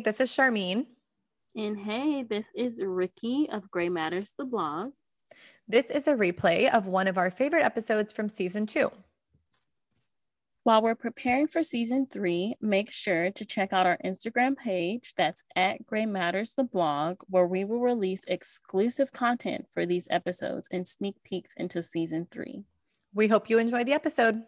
Hey, this is Charmene. And hey, this is Ricky of Gray Matters, the blog. This is a replay of one of our favorite episodes from season two. While we're preparing for season three, make sure to check out our Instagram page that's at Gray Matters the blog, where we will release exclusive content for these episodes and sneak peeks into season three. We hope you enjoy the episode.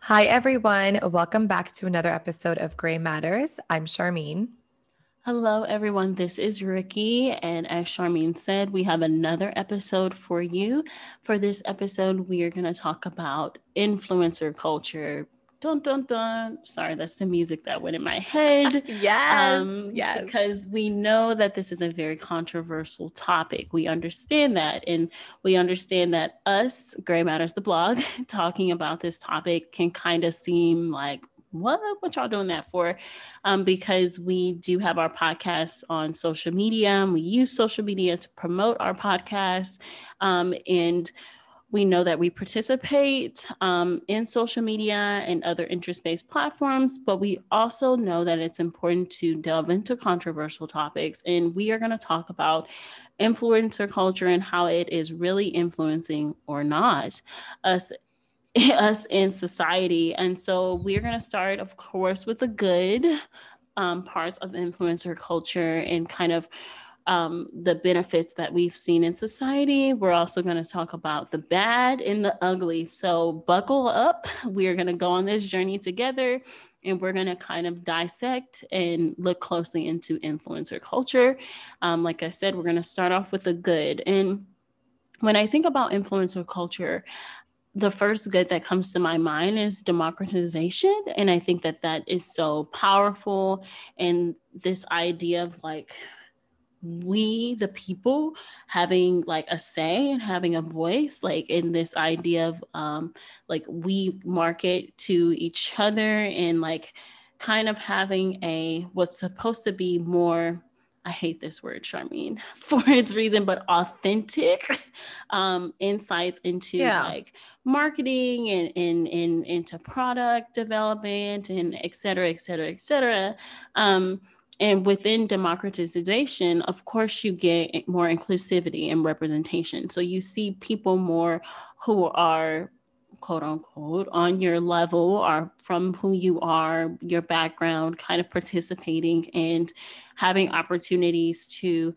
Hi, everyone. Welcome back to another episode of Gray Matters. I'm Charmene. Hello, everyone. This is Ricky. And as Charmene said, we have another episode for you. For this episode, we are going to talk about influencer culture. Dun, dun, dun. Sorry, that's the music that went in my head. yes. Um, yes. Because we know that this is a very controversial topic. We understand that. And we understand that us, Gray Matters, the blog, talking about this topic can kind of seem like, what what y'all doing that for um, because we do have our podcast on social media and we use social media to promote our podcast um, and we know that we participate um, in social media and other interest-based platforms but we also know that it's important to delve into controversial topics and we are going to talk about influencer culture and how it is really influencing or not us us in society. And so we're going to start, of course, with the good um, parts of influencer culture and kind of um, the benefits that we've seen in society. We're also going to talk about the bad and the ugly. So buckle up. We are going to go on this journey together and we're going to kind of dissect and look closely into influencer culture. Um, like I said, we're going to start off with the good. And when I think about influencer culture, the first good that comes to my mind is democratization and i think that that is so powerful and this idea of like we the people having like a say and having a voice like in this idea of um like we market to each other and like kind of having a what's supposed to be more I hate this word, Charmene, for its reason, but authentic um, insights into yeah. like marketing and, and, and into product development and et cetera, et cetera, et cetera. Um, and within democratization, of course, you get more inclusivity and representation. So you see people more who are quote unquote on your level or from who you are, your background, kind of participating and having opportunities to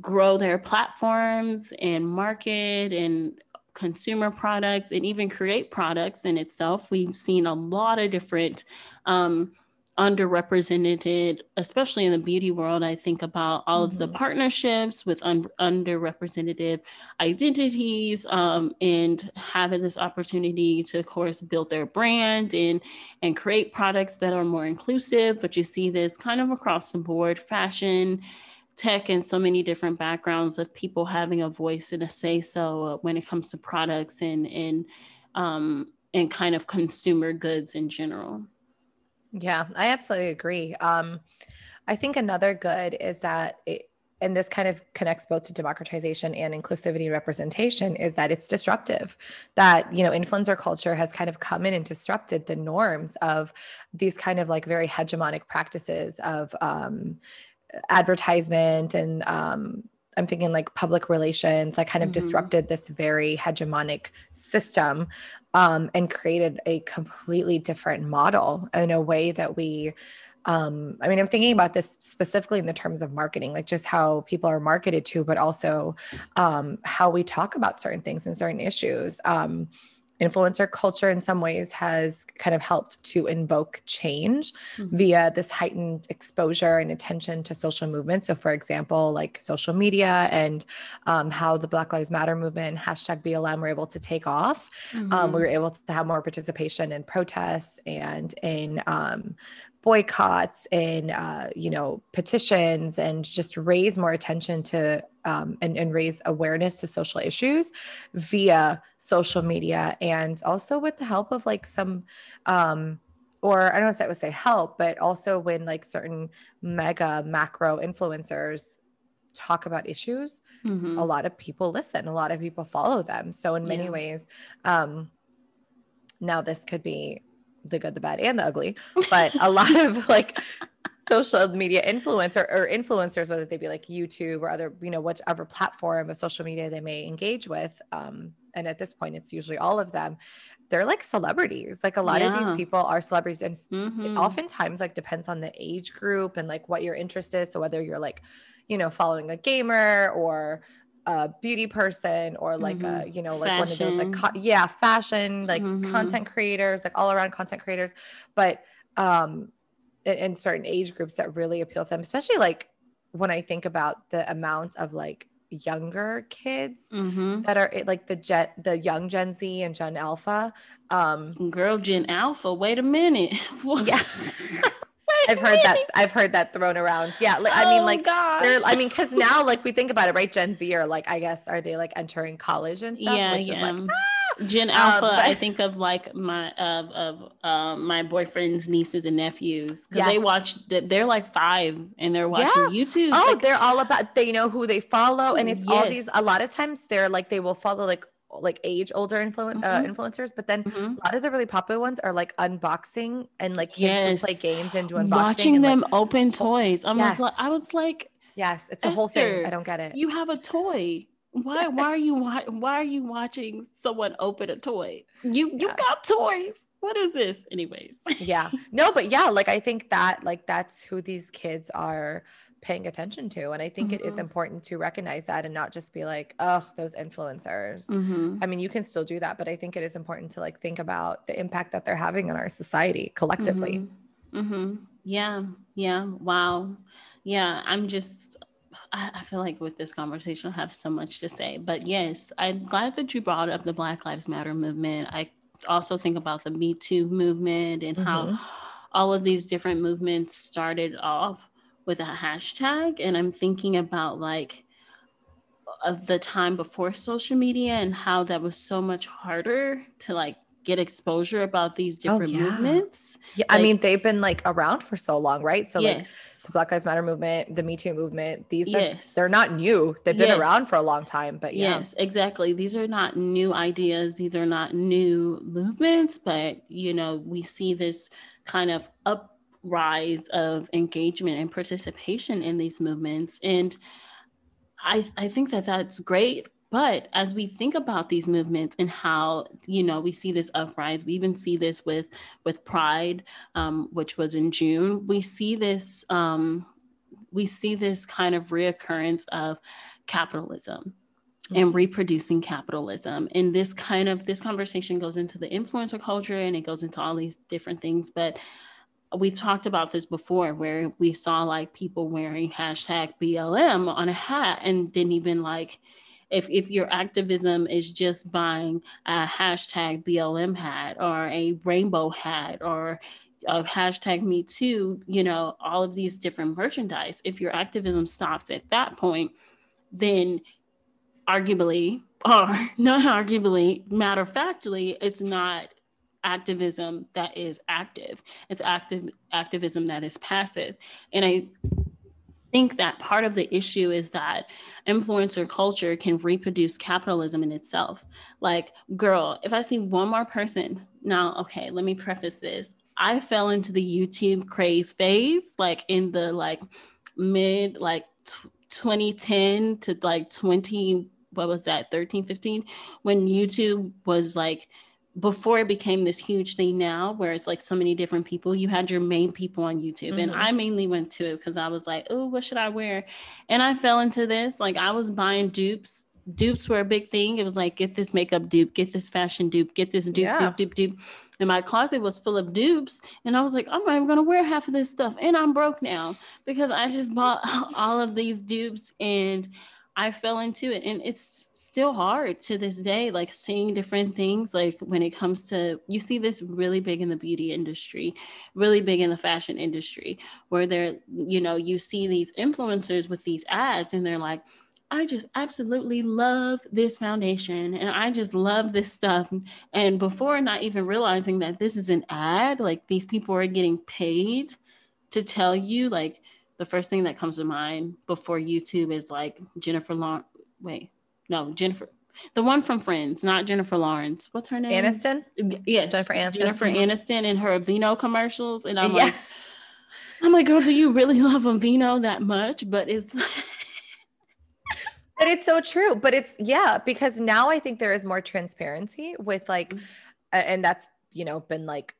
grow their platforms and market and consumer products and even create products in itself. We've seen a lot of different um, underrepresented, especially in the beauty world. I think about all mm-hmm. of the mm-hmm. partnerships with un- underrepresented identities um, and having this opportunity to, of course, build their brand and and create products that are more inclusive. But you see this kind of across the board, fashion. Tech and so many different backgrounds of people having a voice and a say so when it comes to products and and um, and kind of consumer goods in general. Yeah, I absolutely agree. Um, I think another good is that, it, and this kind of connects both to democratization and inclusivity and representation, is that it's disruptive. That, you know, influencer culture has kind of come in and disrupted the norms of these kind of like very hegemonic practices of um, advertisement and um, I'm thinking like public relations, like kind of mm-hmm. disrupted this very hegemonic system um, and created a completely different model in a way that we um, I mean, I'm thinking about this specifically in the terms of marketing, like just how people are marketed to, but also um, how we talk about certain things and certain issues. Um, influencer culture in some ways has kind of helped to invoke change mm-hmm. via this heightened exposure and attention to social movements so for example like social media and um, how the black lives matter movement hashtag blm were able to take off mm-hmm. um, we mm-hmm. were able to have more participation in protests and in um, boycotts and uh, you know petitions and just raise more attention to um, and, and raise awareness to social issues via social media and also with the help of like some um, or I don't know if that would say help, but also when like certain mega macro influencers talk about issues, mm-hmm. a lot of people listen, a lot of people follow them. So in many yeah. ways, um, now this could be the good, the bad, and the ugly, but a lot of like social media influencer or influencers, whether they be like YouTube or other, you know, whichever platform of social media they may engage with. Um, and at this point, it's usually all of them. They're like celebrities. Like a lot yeah. of these people are celebrities, and mm-hmm. it oftentimes like depends on the age group and like what your interest is. So whether you're like, you know, following a gamer or a beauty person or like mm-hmm. a you know like fashion. one of those like co- yeah fashion like mm-hmm. content creators like all around content creators but um in, in, certain age groups that really appeals to them especially like when i think about the amount of like younger kids mm-hmm. that are like the jet the young gen z and gen alpha um girl gen alpha wait a minute yeah I've heard that. I've heard that thrown around. Yeah, like, I mean, oh, like, I mean, because now, like, we think about it, right? Gen Z are like, I guess, are they like entering college and stuff? Yeah, yeah. Like, ah! Gen Alpha, um, but- I think of like my of of um, my boyfriend's nieces and nephews because yes. they watch. that They're like five and they're watching yeah. YouTube. Oh, like, they're all about. They know who they follow, and it's yes. all these. A lot of times, they're like they will follow like like age older influ- uh, mm-hmm. uh, influencers, but then mm-hmm. a lot of the really popular ones are like unboxing and like kids yes. play games and do unboxing. Watching and, them like, open toys. I'm yes. like, I was like, yes, it's a whole thing. I don't get it. You have a toy. Why? Why are you? Why, why are you watching someone open a toy? You you yes. got toys. What is this, anyways? yeah. No, but yeah, like I think that like that's who these kids are paying attention to. And I think mm-hmm. it is mm-hmm. important to recognize that and not just be like, oh, those influencers. Mm-hmm. I mean, you can still do that, but I think it is important to like think about the impact that they're having on our society collectively. Mm-hmm. mm-hmm. Yeah. Yeah. Wow. Yeah. I'm just, I, feel like with this conversation, I have so much to say. But yes, I'm glad that you brought up the Black Lives Matter movement. I also think about the Me Too movement and how mm-hmm. all of these different movements started off with a hashtag and i'm thinking about like of the time before social media and how that was so much harder to like get exposure about these oh, different oh, yeah. movements. Yeah, like, I mean they've been like around for so long, right? So yes. like the Black Lives Matter movement, the Me Too movement, these yes. are, they're not new. They've been yes. around for a long time, but yeah. Yes, exactly. These are not new ideas, these are not new movements, but you know, we see this kind of up rise of engagement and participation in these movements. And I, I think that that's great. But as we think about these movements and how you know we see this uprise, we even see this with with Pride, um, which was in June. We see this um, we see this kind of reoccurrence of capitalism and mm-hmm. reproducing capitalism and this kind of this conversation goes into the influencer culture and it goes into all these different things but we've talked about this before where we saw like people wearing hashtag BLM on a hat and didn't even like if if your activism is just buying a hashtag BLM hat or a rainbow hat or a hashtag me too, you know, all of these different merchandise, if your activism stops at that point, then arguably or not arguably, matter of factly, it's not activism that is active. It's active activism that is passive. And I think that part of the issue is that influencer culture can reproduce capitalism in itself. Like, girl, if I see one more person, now, okay, let me preface this. I fell into the YouTube craze phase, like in the like mid like t- 2010 to like 20 what was that 13 15 when youtube was like before it became this huge thing now where it's like so many different people you had your main people on youtube. Mm-hmm. and i mainly went to it because i was like oh what should i wear? And i fell into this like i was buying dupes. Dupes were a big thing. It was like get this makeup dupe get this fashion dupe get this dupe yeah. dupe dupe dupe. And my closet was full of dupes and i was like i'm not even gonna wear half of this stuff and i'm broke now because i just bought all of these dupes and I fell into it. And it's still hard to this day, like seeing different things. Like when it comes to, you see this really big in the beauty industry, really big in the fashion industry, where they're, you know, you see these influencers with these ads and they're like, I just absolutely love this foundation and I just love this stuff. And before not even realizing that this is an ad, like these people are getting paid to tell you, like, the first thing that comes to mind before YouTube is like Jennifer Long. Wait, no, Jennifer. The one from Friends, not Jennifer Lawrence. What's her name? Aniston. Yes, Jennifer Aniston. Jennifer Mhm. Aniston and her Aveeno commercials, and I'm Yeah. like, I'm like, girl, do you really love Aveeno that much? But it's But it's so true. But it's yeah, because now I think there is more transparency with like, Mhm. and that's you know been like,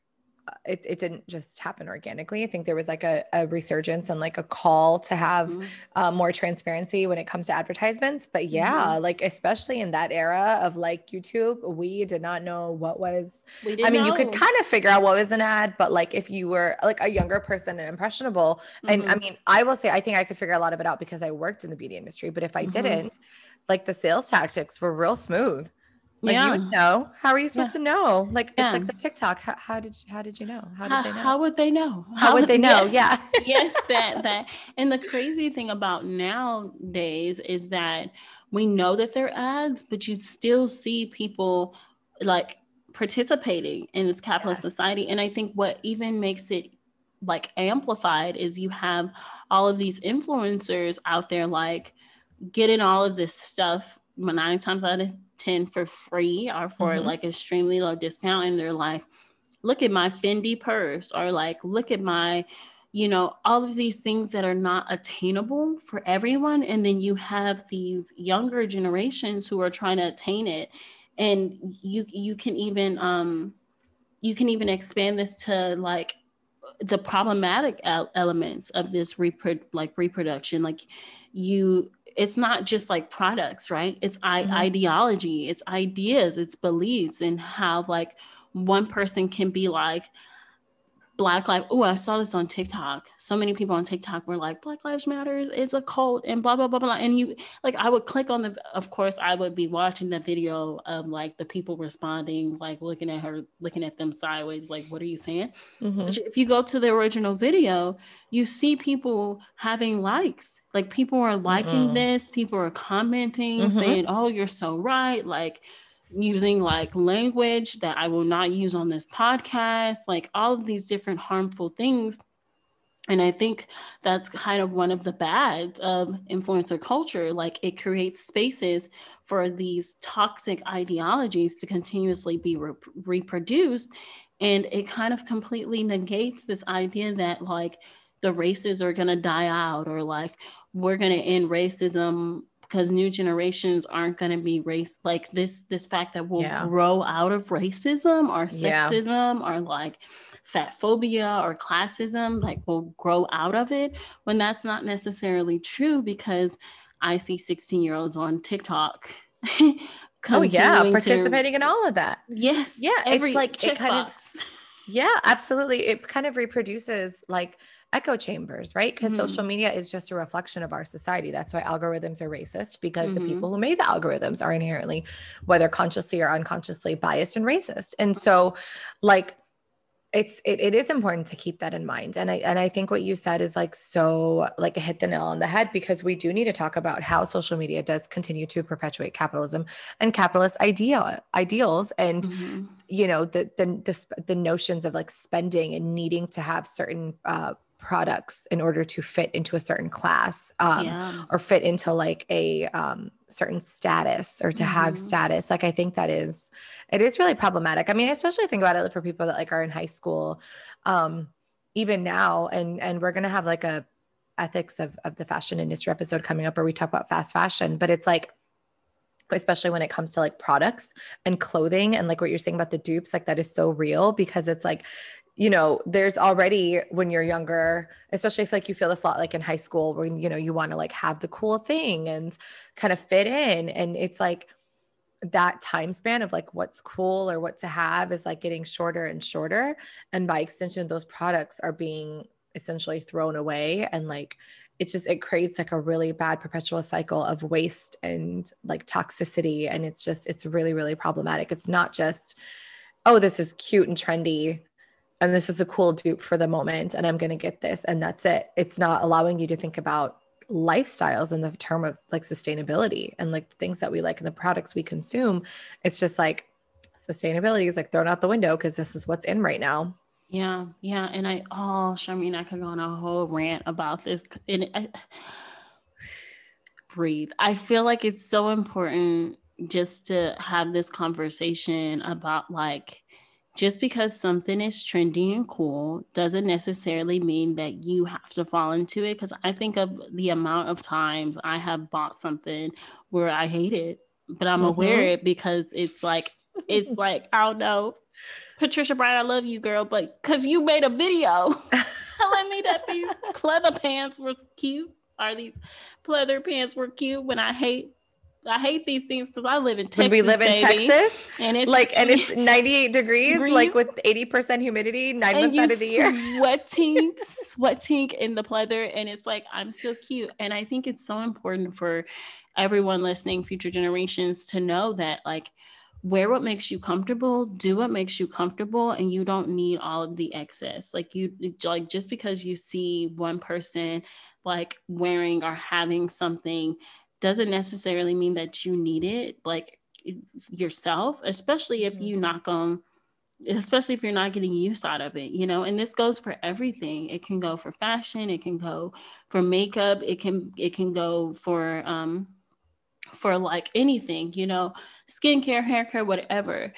it, it didn't just happen organically. I think there was like a, a resurgence and like a call to have Mm-hmm. uh, more transparency when it comes to advertisements. But yeah, like especially in that era of like YouTube, we did not know what was. we I mean, you could kind of figure out what was an ad, but like if you were like a younger person and impressionable, and I Mhm. mean, I will say, I think I could figure a lot of it out because I worked in the beauty industry. But if I Mhm. didn't, like the sales tactics were real smooth. Like yeah. you would know. How are you supposed to know? Like Yeah. it's like the TikTok. How, how did how did you know? How did how, they know? how would they know? How would they know? yes. Yeah. yes, that that. And the crazy thing about nowadays is that we know that they're ads, but you still see people like participating in this capitalist Yes. society. And I think what even makes it like amplified is you have all of these influencers out there like getting all of this stuff nine times out of ten for free or for Mhm. like extremely low discount and they're like look at my fendi purse or like look at my you know all of these things that are not attainable for everyone. And then you have these younger generations who are trying to attain it. And you you can even um you can even expand this to like the problematic el- elements of this repro- like reproduction. Like you it's not just like products right it's I- Mhm. ideology it's ideas it's beliefs and how like one person can be like black Lives. oh i saw this on tiktok so many people on tiktok were like black lives matters it's a cult and blah blah blah blah and you like i would click on the of course i would be watching the video of like the people responding like looking at her looking at them sideways like what are you saying Mhm. but if you go to the original video, you see people having likes. Like people are liking Mm-mm. this, people are commenting, Mhm. saying, "Oh, you're so right." Like using like language that I will not use on this podcast, like all of these different harmful things. And I think that's kind of one of the bads of influencer culture. Like it creates spaces for these toxic ideologies to continuously be re- reproduced. And it kind of completely negates this idea that like the races are going to die out or like we're going to end racism because new generations aren't going to be race like this this fact that we'll Yeah. grow out of racism or Yeah. sexism or like fat phobia or classism like we'll grow out of it when that's not necessarily true because i see 16 year olds on tiktok Oh yeah, continuing to- participating in all of that. yes Yeah, it's every like it kind of- Yeah, absolutely. It kind of reproduces like echo chambers, right? Because Mhm. social media is just a reflection of our society. That's why algorithms are racist because the Mhm. people who made the algorithms are inherently, whether consciously or unconsciously, biased and racist. And so, like, it's it, it is important to keep that in mind and i and i think what you said is like so like a hit the nail on the head because we do need to talk about how social media does continue to perpetuate capitalism and capitalist idea ideals and Mhm. you know the the the, the notions of like spending and needing to have certain uh, products in order to fit into a certain class um, yeah. or fit into like a um, certain status or to have Mhm. status. Like i think that is it is really problematic. I mean especially think about it for people that like are in high school um even now and and we're gonna have like a ethics of, of the fashion industry episode coming up where we talk about fast fashion but it's like especially when it comes to like products and clothing and like what you're saying about the dupes like that is so real because it's like you know there's already when you're younger especially if like you feel this a lot like in high school when you know you want to like have the cool thing and kind of fit in and it's like that time span of like what's cool or what to have is like getting shorter and shorter and by extension those products are being essentially thrown away and like it just it creates like a really bad perpetual cycle of waste and like toxicity and it's just it's really really problematic. It's not just oh this is cute and trendy and this is a cool dupe for the moment and i'm going to get this and that's it it's not allowing you to think about lifestyles in the term of like sustainability and like things that we like in the products we consume it's just like sustainability is like thrown out the window because this is what's in right now Yeah, yeah, and I oh, Charmaine, I could go on a whole rant about this. And I, breathe. I feel like it's so important just to have this conversation about like just because something is trendy and cool doesn't necessarily mean that you have to fall into it. Because I think of the amount of times I have bought something where I hate it, but I'm mm-hmm. aware it because it's like, it's like, I don't know, Patricia Bright, I love you, girl, but because you made a video telling me that these pleather pants were cute, are these pleather pants were cute when I hate I hate these things because I live in Texas. When we live in baby, Texas, and it's like, and it's 98 degrees, degrees like with 80% humidity, nine months out of the year. sweating, sweating in the pleather. And it's like, I'm still cute. And I think it's so important for everyone listening, future generations, to know that, like, wear what makes you comfortable, do what makes you comfortable, and you don't need all of the excess. Like, you, like, just because you see one person like wearing or having something doesn't necessarily mean that you need it like yourself, especially if you mm-hmm. knock on especially if you're not getting use out of it, you know, and this goes for everything. It can go for fashion, it can go for makeup, it can it can go for um for like anything, you know, skincare, hair care, whatever.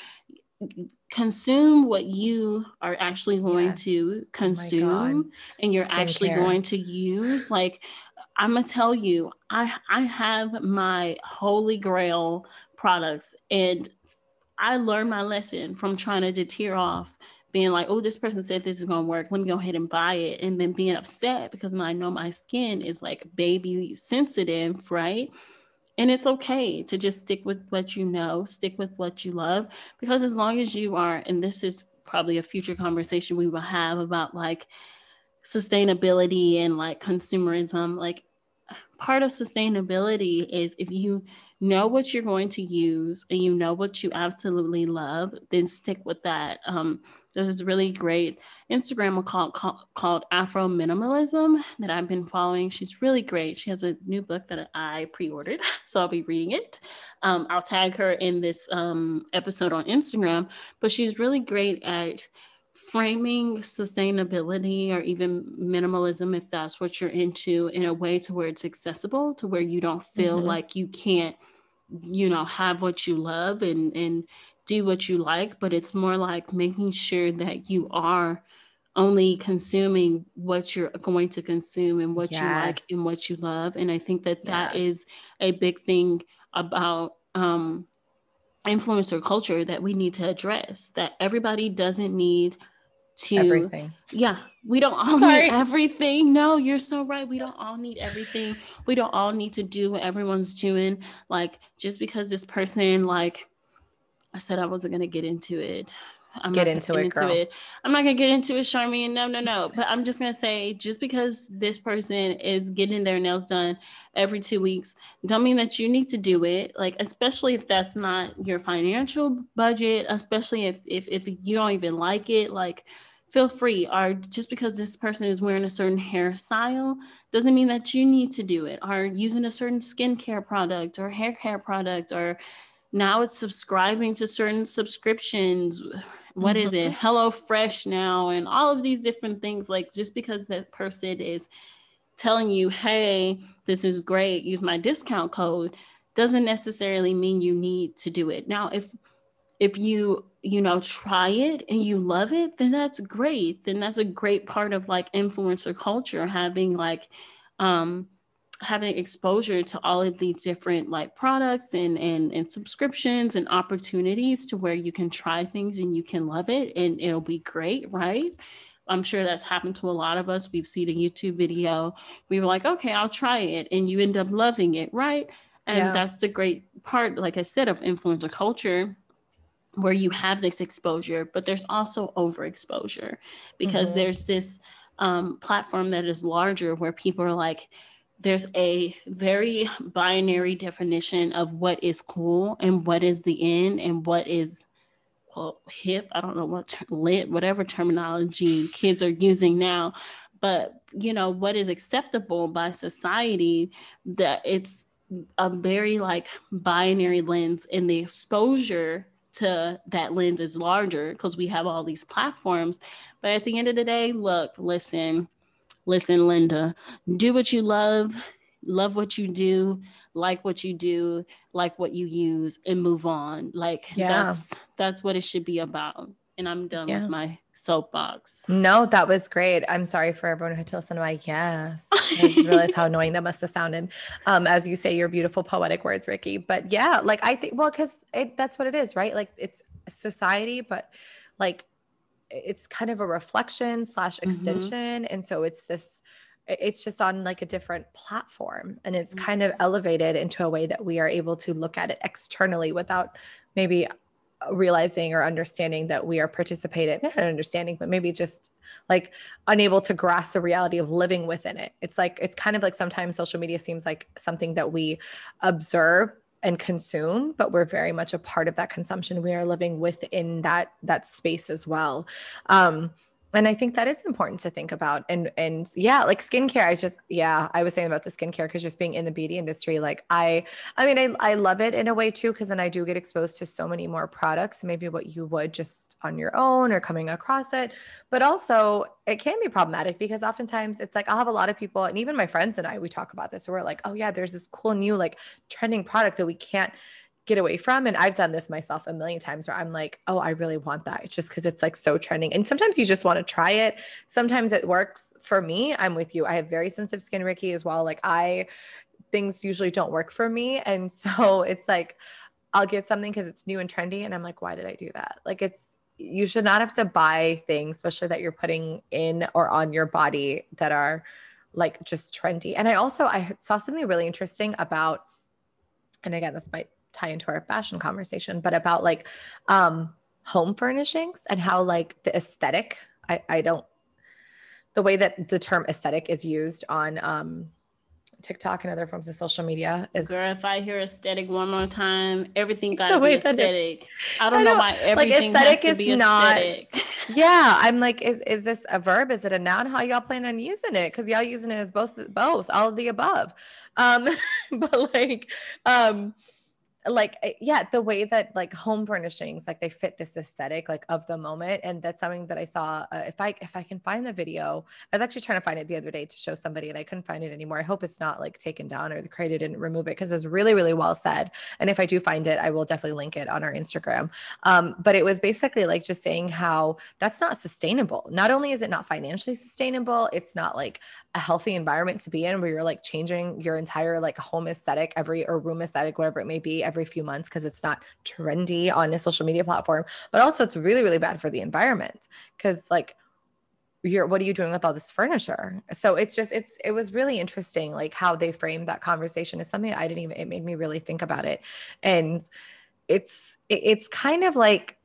Consume what you are actually going yes. to oh consume oh and you're skincare. actually going to use. Like I'm gonna tell you, I I have my holy grail products, and I learned my lesson from trying to deter off being like, oh, this person said this is gonna work. Let me go ahead and buy it, and then being upset because I know my skin is like baby sensitive, right? And it's okay to just stick with what you know, stick with what you love, because as long as you are, and this is probably a future conversation we will have about like sustainability and like consumerism like part of sustainability is if you know what you're going to use and you know what you absolutely love then stick with that. Um, there's this really great instagram account called, called afro minimalism that i've been following. She's really great. She has a new book that i pre-ordered so i'll be reading it. Um, i'll tag her in this um, episode on instagram but she's really great at framing sustainability or even minimalism if that's what you're into in a way to where it's accessible to where you don't feel mm-hmm. like you can't you know have what you love and and do what you like but it's more like making sure that you are only consuming what you're going to consume and what yes. you like and what you love and i think that yes. that is a big thing about um influencer culture that we need to address that everybody doesn't need to everything. Yeah, we don't all Sorry. need everything. No, you're so right. We don't all need everything. We don't all need to do what everyone's doing. Like just because this person, like I said, I wasn't gonna get into it. I'm get into it, into girl. It. I'm not gonna get into it, Charmaine. No, no, no. But I'm just gonna say, just because this person is getting their nails done every two weeks, don't mean that you need to do it. Like, especially if that's not your financial budget, especially if if if you don't even like it, like feel free. Or just because this person is wearing a certain hairstyle doesn't mean that you need to do it. Or using a certain skincare product or hair care product or now it's subscribing to certain subscriptions what is it? Mm-hmm. HelloFresh now and all of these different things like just because that person is telling you hey this is great use my discount code doesn't necessarily mean you need to do it. Now if if you you know try it and you love it then that's great. Then that's a great part of like influencer culture having like um having exposure to all of these different like products and, and and subscriptions and opportunities to where you can try things and you can love it and it'll be great right i'm sure that's happened to a lot of us we've seen a youtube video we were like okay i'll try it and you end up loving it right and yeah. that's the great part like i said of influencer culture where you have this exposure but there's also overexposure because mm-hmm. there's this um, platform that is larger where people are like there's a very binary definition of what is cool and what is the end and what is well hip. I don't know what ter- lit whatever terminology kids are using now. But you know what is acceptable by society that it's a very like binary lens and the exposure to that lens is larger because we have all these platforms. But at the end of the day look listen listen, Linda, do what you love, love what you do, like what you do, like what you use, and move on. Like yeah. that's that's what it should be about. And I'm done yeah. with my soapbox. No, that was great. I'm sorry for everyone who had to listen to my yes. I just realized how annoying that must have sounded. Um, as you say your beautiful poetic words, Ricky. But yeah, like I think well, because that's what it is, right? Like it's society, but like it's kind of a reflection slash mm-hmm. extension. Mm-hmm. And so it's this it's just on like a different platform and it's kind of mm-hmm. elevated into a way that we are able to look at it externally without maybe realizing or understanding that we are participating not understanding but maybe just like unable to grasp the reality of living within it it's like it's kind of like sometimes social media seems like something that we observe and consume but we're very much a part of that consumption. We are living within that that space as well. Um and i think that is important to think about. And and yeah like skincare i just yeah i was saying about the skincare because just being in the beauty industry like i i mean i, I love it in a way too because then i do get exposed to so many more products maybe what you would just on your own or coming across it. But also it can be problematic because oftentimes it's like i'll have a lot of people and even my friends and i we talk about this we're like oh yeah there's this cool new like trending product that we can't get away from. And I've done this myself a million times where I'm like, oh, I really want that just because it's like so trending. And sometimes you just want to try it. Sometimes it works for me. I'm with you. I have very sensitive skin, Ricky, as well. Like I, things usually don't work for me. And so it's like, I'll get something because it's new and trendy. And I'm like, why did I do that? Like it's, you should not have to buy things, especially that you're putting in or on your body that are like just trendy. And I also, I saw something really interesting about, and again, this might tie into our fashion conversation, but about like um, home furnishings and how like the aesthetic, I, I don't, the way that the term aesthetic is used on um, TikTok and other forms of social media is. Girl, if I hear aesthetic one more time, everything got to be aesthetic. I don't I know, know, why everything like aesthetic has to is not. Yeah, I'm like, is is this a verb? Is it a noun? How y'all plan on using it? Because y'all using it as both, both, all of the above. Um, but like, um, like eh, yeah the way that like home furnishings like they fit this aesthetic like of the moment and that's something that i saw uh, if i if i can find the video i was actually trying to find it the other day to show somebody and i couldn't find it anymore. I hope it's not like taken down or the creator didn't remove it because it was really really well said and if i do find it i will definitely link it on our instagram. Um, but it was basically like just saying how that's not sustainable. Not only is it not financially sustainable it's not like a healthy environment to be in where you're like changing your entire like home aesthetic every or room aesthetic whatever it may be every few months because it's not trendy on a social media platform but also it's really really bad for the environment because like you're what are you doing with all this furniture? So it's just it's it was really interesting like how they framed that conversation is something i didn't even it made me really think about it. And it's it's kind of like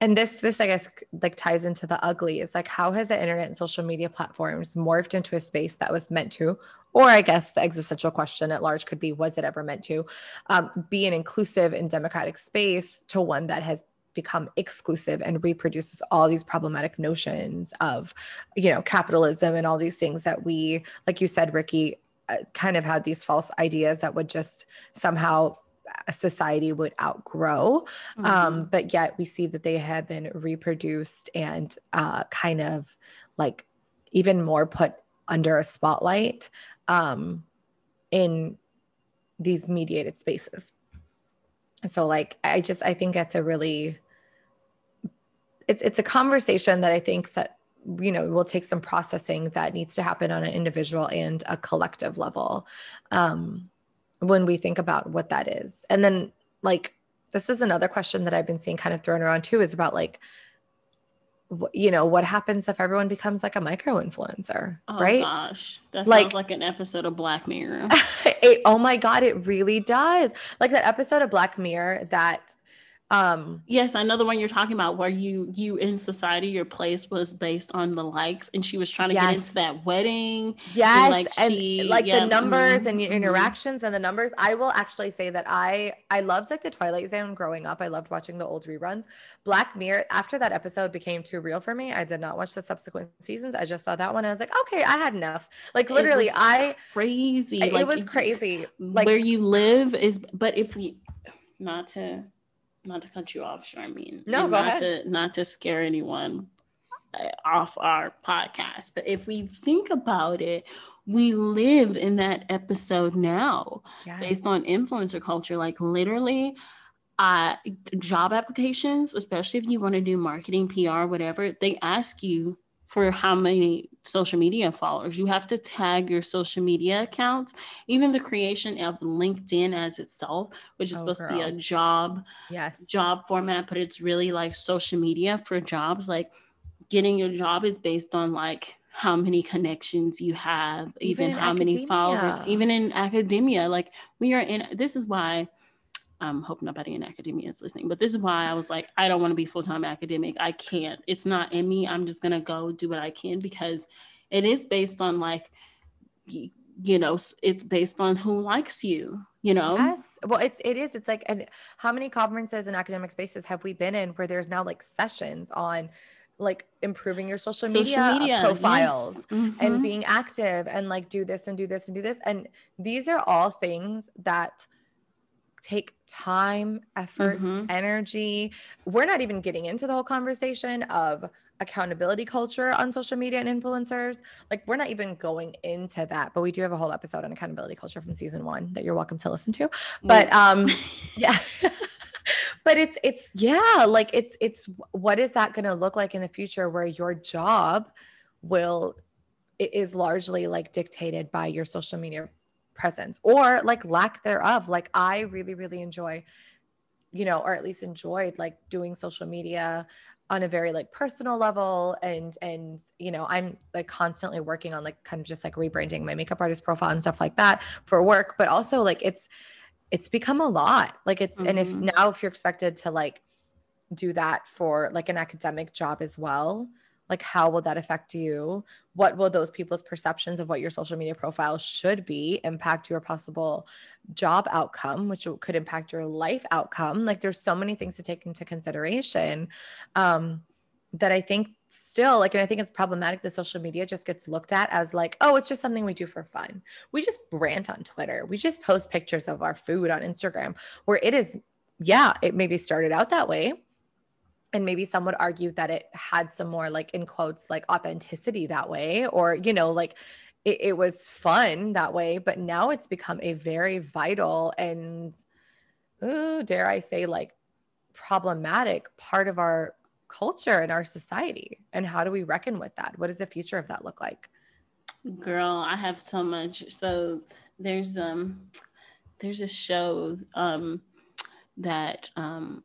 and this this i guess like ties into the ugly is like how has the internet and social media platforms morphed into a space that was meant to or i guess the existential question at large could be was it ever meant to um, be an inclusive and democratic space to one that has become exclusive and reproduces all these problematic notions of you know capitalism and all these things that we like you said ricky uh, kind of had these false ideas that would just somehow a society would outgrow. Um, mm-hmm. Um, but yet we see that they have been reproduced and uh, kind of like even more put under a spotlight um, in these mediated spaces. So like I just I think that's a really it's it's a conversation that I think that you know will take some processing that needs to happen on an individual and a collective level. Um, when we think about what that is. And then, like, this is another question that I've been seeing kind of thrown around too is about like, you know, what happens if everyone becomes like a micro influencer, oh, right? Gosh, that like, sounds like an episode of Black Mirror. it, oh my God, it really does. Like that episode of Black Mirror that um yes i know the one you're talking about where you you in society your place was based on the likes and she was trying to yes. get into that wedding yes and like, and she, like yeah, the numbers mm-hmm, and your mm-hmm. interactions and the numbers. I will actually say that i i loved like the twilight zone growing up. I loved watching the old reruns. Black mirror after that episode became too real for me i did not watch the subsequent seasons. I just saw that one i was like okay i had enough. Like literally i crazy it, like, it was crazy. like where you live is but if we not to not to cut you off, Charmaine. No, go not ahead. To, not to scare anyone. uh, off our podcast. But if we think about it, we live in that episode now yes. based on influencer culture. Like literally, uh, job applications, especially if you want to do marketing, PR, whatever, they ask you for how many social media followers. You have to tag your social media accounts. Even the creation of LinkedIn as itself, which is oh, supposed girl. to be a job, yes, job format, but it's really like social media for jobs. Like getting your job is based on like how many connections you have, even, even how academia. many followers, even in academia. Like we are in this is why I'm hope nobody in academia is listening, but this is why I was like, I don't want to be full time academic. I can't. It's not in me. I'm just gonna go do what I can because it is based on like, you know, it's based on who likes you. You know. Yes. Well, it's it is. It's like, and how many conferences and academic spaces have we been in where there's now like sessions on like improving your social, social media, media, profiles yes. mm-hmm. and being active and like do this and do this and do this and these are all things that take time, effort, mm-hmm. energy. We're not even getting into the whole conversation of accountability culture on social media and influencers. Like, we're not even going into that, but we do have a whole episode on accountability culture from season one that you're welcome to listen to. But, um, yeah. but it's it's yeah like it's it's what is that going to look like in the future where your job will it is largely like dictated by your social media presence or like lack thereof. Like I really, really enjoy, you know, or at least enjoyed like doing social media on a very like personal level and and you know i'm like constantly working on like kind of just like rebranding my makeup artist profile and stuff like that for work but also like it's it's become a lot like it's mm-hmm. and if mm-hmm. now if you're expected to like do that for like an academic job as well like how will that affect you? What will those people's perceptions of what your social media profile should be impact your possible job outcome which could impact your life outcome? Like there's so many things to take into consideration um, that i think still like and i think it's problematic that social media just gets looked at as like oh it's just something we do for fun. We just rant on twitter. We just post pictures of our food on instagram where it is yeah it maybe started out that way and maybe some would argue that it had some more like in quotes like authenticity that way or you know like it, it, was fun that way but now it's become a very vital and ooh, dare i say like problematic part of our culture and our society. And how do we reckon with that? What does the future of that look like? Girl i have so much. So there's um there's a show um that um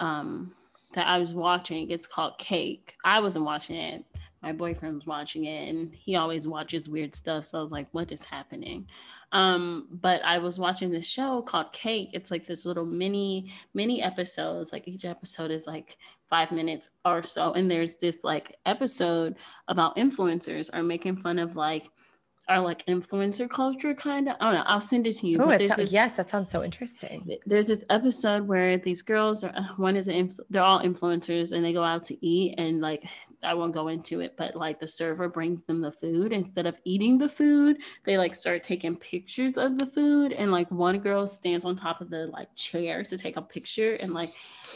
um that I was watching. It's called Cake. I wasn't watching it. My boyfriend was watching it and he always watches weird stuff. So I was like, what is happening? Um, but I was watching this show called Cake. It's like this little mini, mini episodes. Like each episode is like five minutes or so. And there's this like episode about influencers are making fun of like are like influencer culture kind of. I don't know. I'll send it to you. Oh, yes, that sounds so interesting. There's this episode where these girls are uh, one is an they're all influencers and they go out to eat and like I won't go into it, but like the server brings them the food instead of eating the food, they like start taking pictures of the food and like one girl stands on top of the like chair to take a picture and like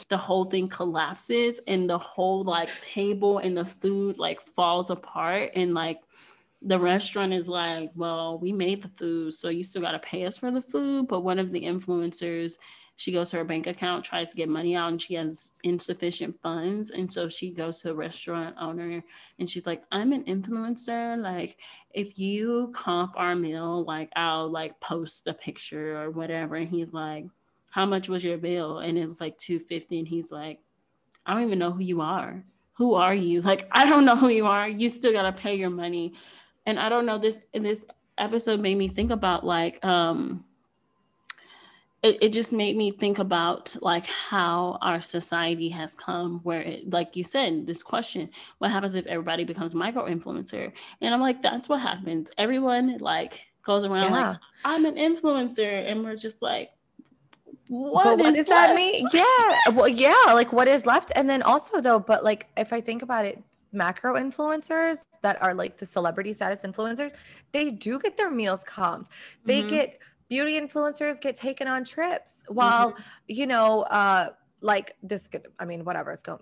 the whole thing collapses and the whole like table and the food like falls apart and like the restaurant is like, well, we made the food, so you still got to pay us for the food. But one of the influencers, she goes to her bank account, tries to get money out, and she has insufficient funds. And so she goes to the restaurant owner and she's like, I'm an influencer. Like, if you comp our meal, like, I'll like post a picture or whatever. And he's like, How much was your bill? And it was like 250. And he's like, I don't even know who you are. Who are you? Like, I don't know who you are. You still got to pay your money and I don't know this this episode made me think about like um it, it just made me think about like how our society has come where it, like you said this question what happens if everybody becomes micro influencer and i'm like that's what happens. Everyone like goes around yeah. like i'm an influencer. And we're just like what, what does that mean? Yeah. Well yeah like what is left? And then also though but like if i think about it macro influencers that are like the celebrity status influencers, they do get their meals comped. They mm-hmm. get beauty influencers get taken on trips while, mm-hmm. you know, uh, like this could, I mean, whatever, it's going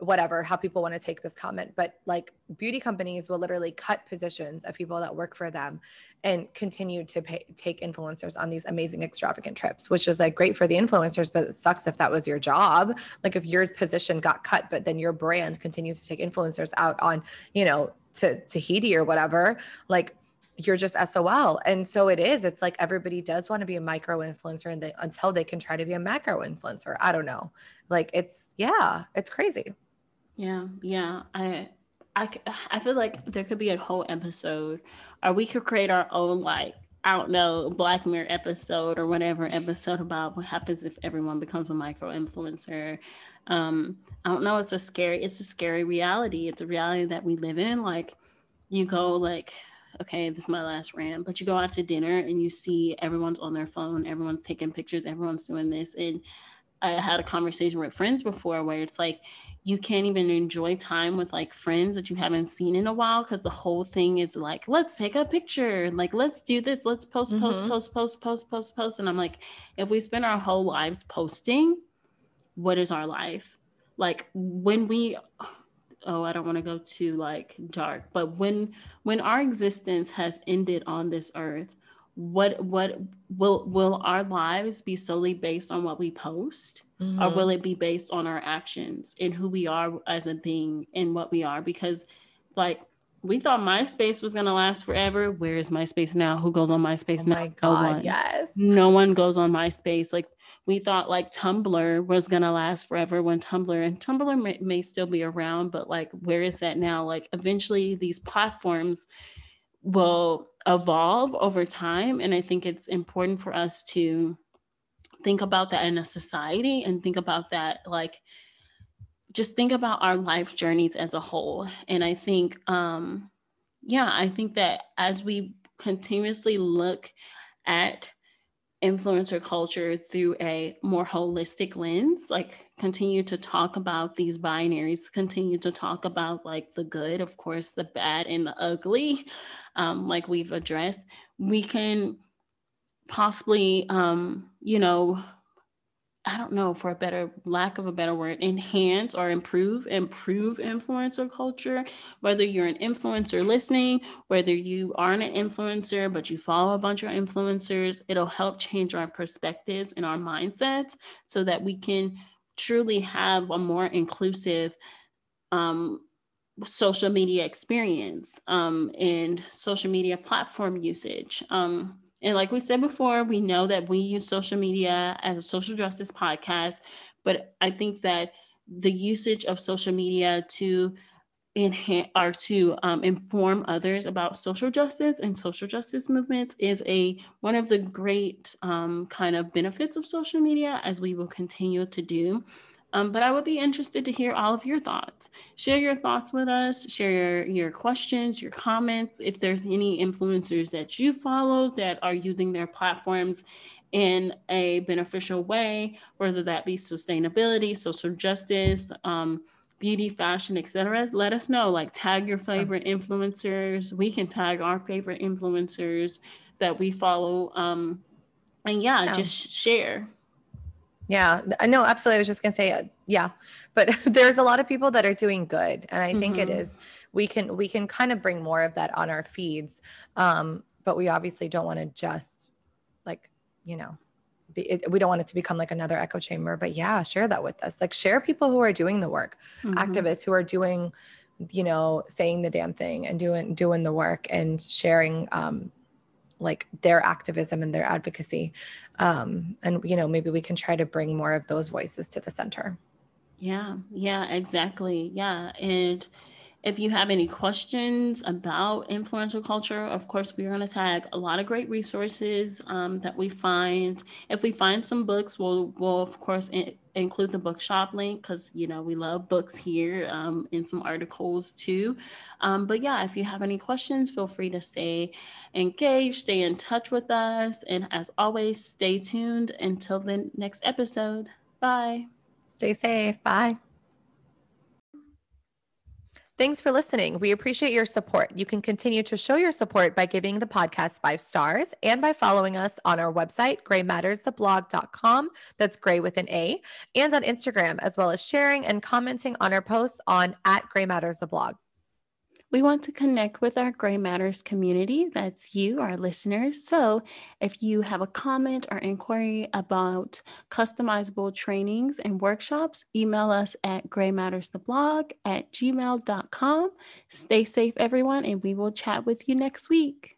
whatever how people want to take this comment but like beauty companies will literally cut positions of people that work for them and continue to pay, take influencers on these amazing extravagant trips which is like great for the influencers but it sucks if that was your job like if your position got cut but then your brand continues to take influencers out on you know to tahiti or whatever like you're just SOL. And so it is. It's like everybody does want to be a micro influencer and they, until they can try to be a macro influencer. I don't know. Like it's yeah, it's crazy. Yeah, yeah. I, I, I feel like there could be a whole episode, or we could create our own like I don't know Black Mirror episode or whatever episode about what happens if everyone becomes a micro influencer. Um, I don't know. It's a scary. It's a scary reality. It's a reality that we live in. Like you go like okay, this is my last rant, but you go out to dinner and you see everyone's on their phone, everyone's taking pictures, everyone's doing this. And I had a conversation with friends before where it's like you can't even enjoy time with like friends that you haven't seen in a while because the whole thing is like let's take a picture like let's do this let's post mm-hmm. post post post post post post and i'm like if we spend our whole lives posting what is our life like when we oh i don't want to go too like dark but when when our existence has ended on this earth what what will will our lives be solely based on what we post mm-hmm. or will it be based on our actions and who we are as a being and what we are because like we thought MySpace was gonna last forever. Where is MySpace now? Who goes on MySpace oh now? My God, no one. Yes. No one goes on MySpace. Like we thought like Tumblr was gonna last forever when Tumblr and Tumblr may, may still be around, but like where is that now? Like eventually these platforms will evolve over time. And I think it's important for us to think about that in a society and think about that like just think about our life journeys as a whole. And I think um yeah, I think that as we continuously look at influencer culture through a more holistic lens like continue to talk about these binaries continue to talk about like the good of course the bad and the ugly um, like we've addressed. We can possibly um, you know I don't know for a better lack of a better word, enhance or improve, improve influencer culture. Whether you're an influencer listening, whether you aren't an influencer, but you follow a bunch of influencers, it'll help change our perspectives and our mindsets so that we can truly have a more inclusive um, social media experience um, and social media platform usage. Um, and like we said before, we know that we use social media as a social justice podcast, but I think that the usage of social media to enhance or to um, inform others about social justice and social justice movements is a one of the great um, kind of benefits of social media as we will continue to do um, but I would be interested to hear all of your thoughts. Share your thoughts with us, share your, your questions, your comments. If there's any influencers that you follow that are using their platforms in a beneficial way, whether that be sustainability, social justice, um, beauty, fashion, etc. Let us know. Like tag your favorite influencers. We can tag our favorite influencers that we follow. Um, and yeah, yeah, just share. Yeah, no, absolutely. I was just going to say, uh, yeah, but there's a lot of people that are doing good. And I mm-hmm. think it mm-hmm. we can, we can kind of bring more of that on our feeds. Um, but we obviously don't want to just like, you know, be, it, we don't want it to become like another echo chamber, but yeah, share that with us. Like share people who are doing the work, mm-hmm. activists who are doing, you know, saying the damn thing and doing, doing the work and sharing, um, like their activism and their advocacy um, and you know maybe we can try to bring more of those voices to the center. Yeah yeah exactly. Yeah and if you have any questions about influencer culture, of course, we're going to tag a lot of great resources um, that we find. If we find some books, we'll, we'll of course, in- include the bookshop link because, you know, we love books here um, and some articles too. Um, but yeah, if you have any questions, feel free to stay engaged, stay in touch with us. And as always, stay tuned until the next episode. Bye. Stay safe. Bye. Thanks for listening. We appreciate your support. You can continue to show your support by giving the podcast five stars and by following us on our website, graymatterstheblog.com. That's gray with an A, and on Instagram, as well as sharing and commenting on our posts on at Gray Matters the blog. We want to connect with our Gray Matters community. That's you, our listeners. So if you have a comment or inquiry about customizable trainings and workshops, email us at graymatterstheblog at gmail.com. Stay safe, everyone, and we will chat with you next week.